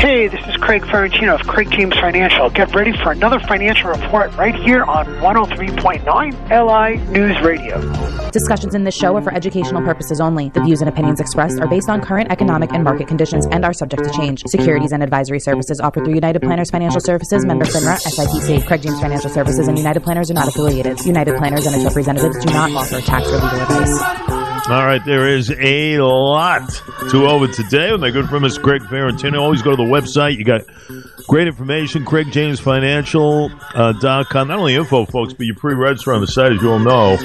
Hey, this is Craig Ferrantino of Craig James Financial. Get ready for another financial report right here on 103.9 LI News Radio. Discussions in this show are for educational purposes only. The views and opinions expressed are based on current economic and market conditions and are subject to change. Securities and advisory services offered through United Planners Financial Services, member FINRA, SIPC. Craig James Financial Services and United Planners are not affiliated. United Planners and its representatives do not offer tax or legal advice. All right, there is a lot to over today with my good friend, Mr. Craig Ferrantino. Always go to the website. You got great information, CraigJamesFinancial.com. Uh, Not only info, folks, but you pre-register on the site, as you all know.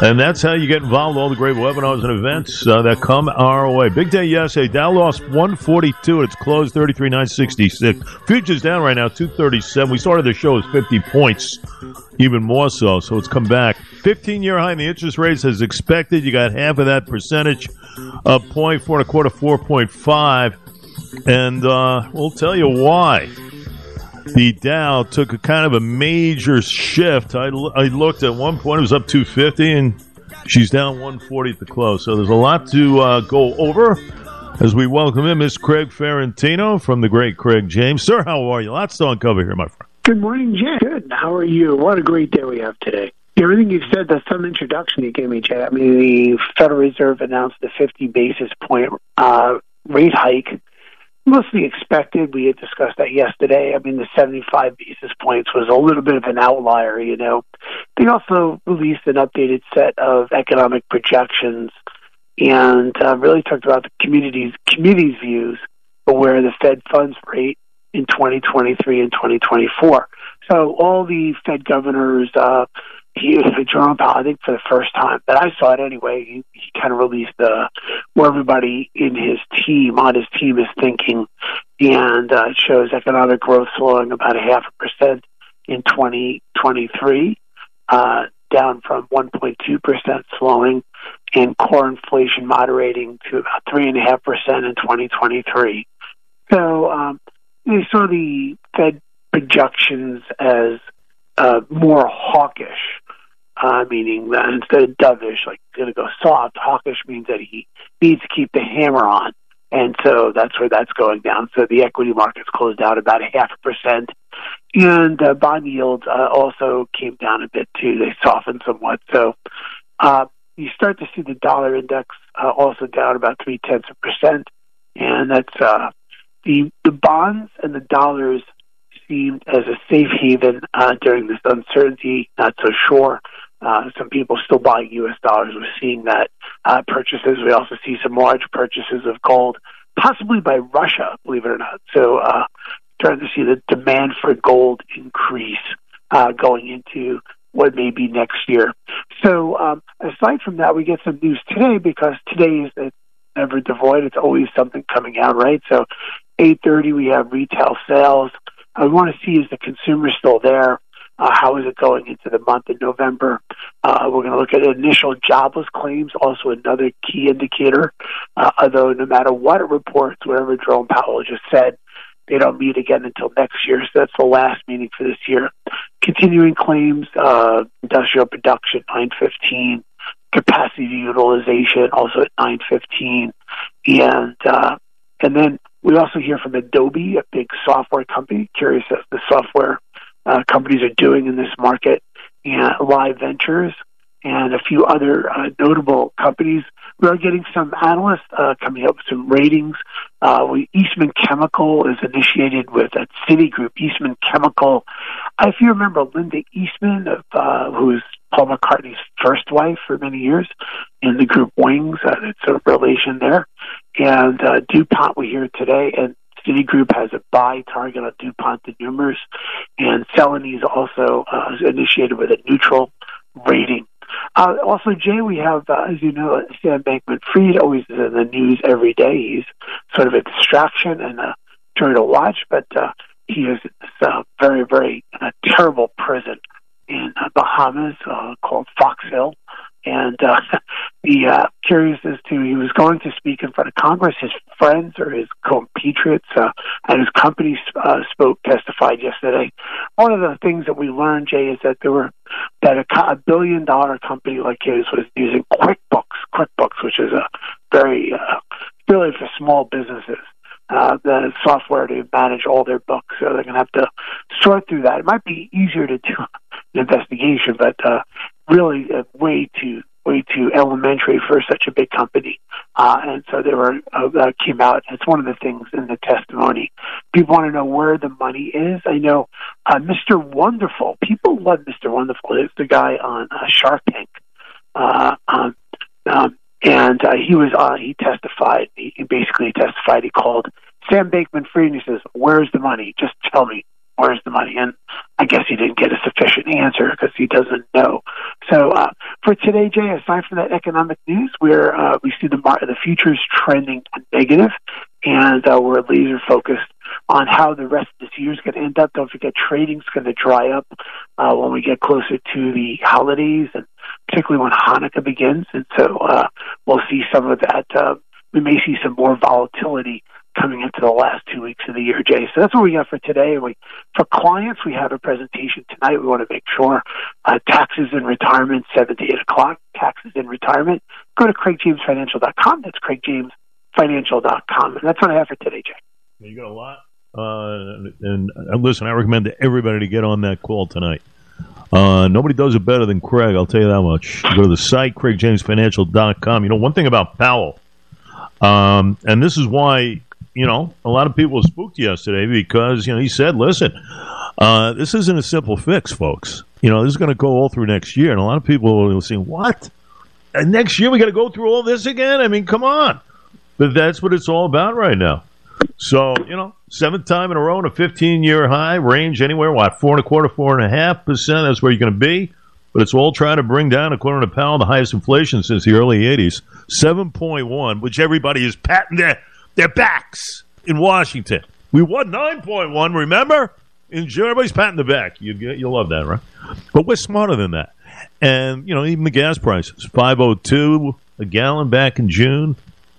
And that's how you get involved with all the great webinars and events uh, that come our way. Big day yesterday. Dow lost 142. It's closed 33,966. Futures down right now, 237. We started the show as 50 points even more so. So it's come back. 15 year high in the interest rates as expected. You got half of that percentage, a point four and a quarter, 4.5. And uh, we'll tell you why. The Dow took a kind of a major shift. I, I looked at one point, it was up 250, and she's down 140 at the close. So there's a lot to uh, go over as we welcome in Miss Craig Ferrantino from the great Craig James. Sir, how are you? Lots to uncover here, my friend. Good morning, Jay. Good. How are you? What a great day we have today. Everything you've said, that's some introduction you gave me, Jay. I mean, the Federal Reserve announced the 50 basis point uh, rate hike, mostly expected. We had discussed that yesterday. I mean, the 75 basis points was a little bit of an outlier, you know. They also released an updated set of economic projections and uh, really talked about the community's community's views of where the Fed funds rate in 2023 and 2024. So all the Fed governors, uh, he, Powell, I think for the first time that I saw it anyway, he, he kind of released the where everybody in his team, on his team, is thinking, and uh, it shows economic growth slowing about a half a percent in 2023, uh, down from 1.2 percent slowing, and core inflation moderating to about three and a half percent in 2023. So um, they saw the Fed projections as uh, more hawkish, uh, meaning that instead of dovish, like going to go soft, hawkish means that he needs to keep the hammer on. And so that's where that's going down. So the equity markets closed out about a half a percent. And uh, bond yields uh, also came down a bit too. They softened somewhat. So uh, you start to see the dollar index uh, also down about three tenths of percent. And that's uh, the the bonds and the dollars seemed as a safe haven uh, during this uncertainty. Not so sure. Uh, some people still buying U.S. dollars. We're seeing that uh, purchases. We also see some large purchases of gold, possibly by Russia, believe it or not. So, uh, starting to see the demand for gold increase uh, going into what may be next year. So, um, aside from that, we get some news today because today is never devoid. It's always something coming out, right? So 8.30, we have retail sales. I want to see is the consumer still there? Uh, how is it going into the month of November? Uh, we're going to look at initial jobless claims, also another key indicator. Uh, although no matter what it reports, whatever Jerome Powell just said, they don't meet again until next year. So that's the last meeting for this year. Continuing claims, uh, industrial production, 915, capacity utilization, also at 915, and uh, and then we also hear from Adobe, a big software company. Curious as the software uh, companies are doing in this market, and Live Ventures, and a few other uh, notable companies. We are getting some analysts uh, coming up with some ratings. Uh, we, Eastman Chemical is initiated with at Citigroup. Eastman Chemical, if you remember Linda Eastman, of, uh, who is Paul McCartney's first wife for many years, in the group Wings, uh, it's a relation there. And uh, DuPont, we hear today, and Citigroup has a buy target on DuPont de Nemours, and Celanese also uh, initiated with a neutral rating. Uh, also, Jay, we have, uh, as you know, Sam Bankman Fried always is in the news every day. He's sort of a distraction and a joy to watch, but uh, he is uh, very, very uh, terrible prison in uh, Bahamas uh, called Fox Hill. And uh, the uh, curious as to he was going to speak in front of Congress. His friends or his compatriots uh, and his company uh, spoke testified yesterday. One of the things that we learned, Jay, is that there were that a, a billion dollar company like his was using QuickBooks, QuickBooks, which is a very uh, really for small businesses. uh, the software to manage all their books. So they're going to have to sort through that. It might be easier to do an investigation, but uh, really uh, way too way too elementary for such a big company. Uh, and so they were uh, uh, came out. It's one of the things in the testimony. People want to know where the money is. I know uh, Mr. Wonderful. People love Mr. Wonderful. It's the guy on uh, Shark Tank. Uh, um, um, and uh, he was uh, he testified. He, he basically testified. He called Sam Bankman-Fried. And he says, "Where's the money? Just tell me where's the money?" And I guess he didn't get a sufficient answer because he doesn't know. So uh, for today, Jay, aside from that economic news, we're uh, we see the mar- the futures trending negative, and uh, we're laser focused on how the rest of this year is going to end up. Don't forget, trading's going to dry up uh, when we get closer to the holidays, and particularly when Hanukkah begins. And so uh, we'll see some of that. Uh, we may see some more volatility coming into the last two weeks of the year, Jay. So that's what we got for today. We, for clients, we have a presentation tonight. We want to make sure uh, taxes and retirement, seven to eight o'clock. Taxes and retirement. Go to CraigJamesFinancial.com. That's CraigJamesFinancial.com, and that's what I have for today, Jay. You got a lot. Uh, and uh, listen, I recommend to everybody to get on that call tonight. Uh, nobody does it better than Craig, I'll tell you that much. Go to the site, craigjamesfinancial.com. You know, one thing about Powell, um, and this is why, you know, a lot of people spooked yesterday because, you know, he said, listen, uh, this isn't a simple fix, folks. You know, this is going to go all through next year. And a lot of people will say, what? And next year we got to go through all this again? I mean, come on. But that's what it's all about right now. So, you know, seventh time in a row in a 15 year high, range anywhere, what, four and a quarter, four and a half percent. That's where you're going to be. But it's all trying to bring down, according to Powell, the highest inflation since the early 80s, 7.1, which everybody is patting their, their backs in Washington. We won 9.1, remember? And everybody's patting the back. You, you'll love that, right? But we're smarter than that. And, you know, even the gas prices, 502 a gallon back in June,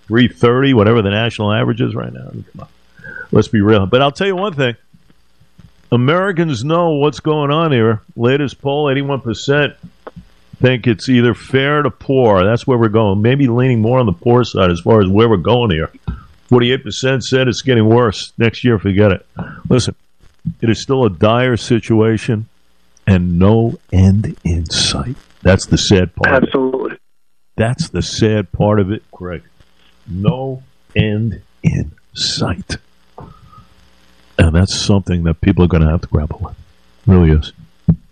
330, whatever the national average is right now. Come on. Let's be real. But I'll tell you one thing. Americans know what's going on here. Latest poll, 81% think it's either fair to poor. That's where we're going. Maybe leaning more on the poor side as far as where we're going here. 48% said it's getting worse. Next year, forget it. Listen, it is still a dire situation and no end in sight. That's the sad part. Absolutely. That's the sad part of it, Craig. No end in sight. And that's something that people are going to have to grapple with. It really is.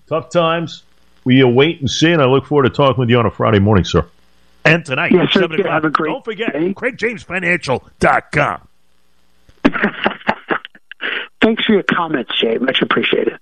Tough times. We await and see, and I look forward to talking with you on a Friday morning, sir. And tonight, Yes, sir. 7 o'clock. Have a great Don't forget, day. CraigJamesFinancial.com. Thanks for your comments, Jay. Much appreciated.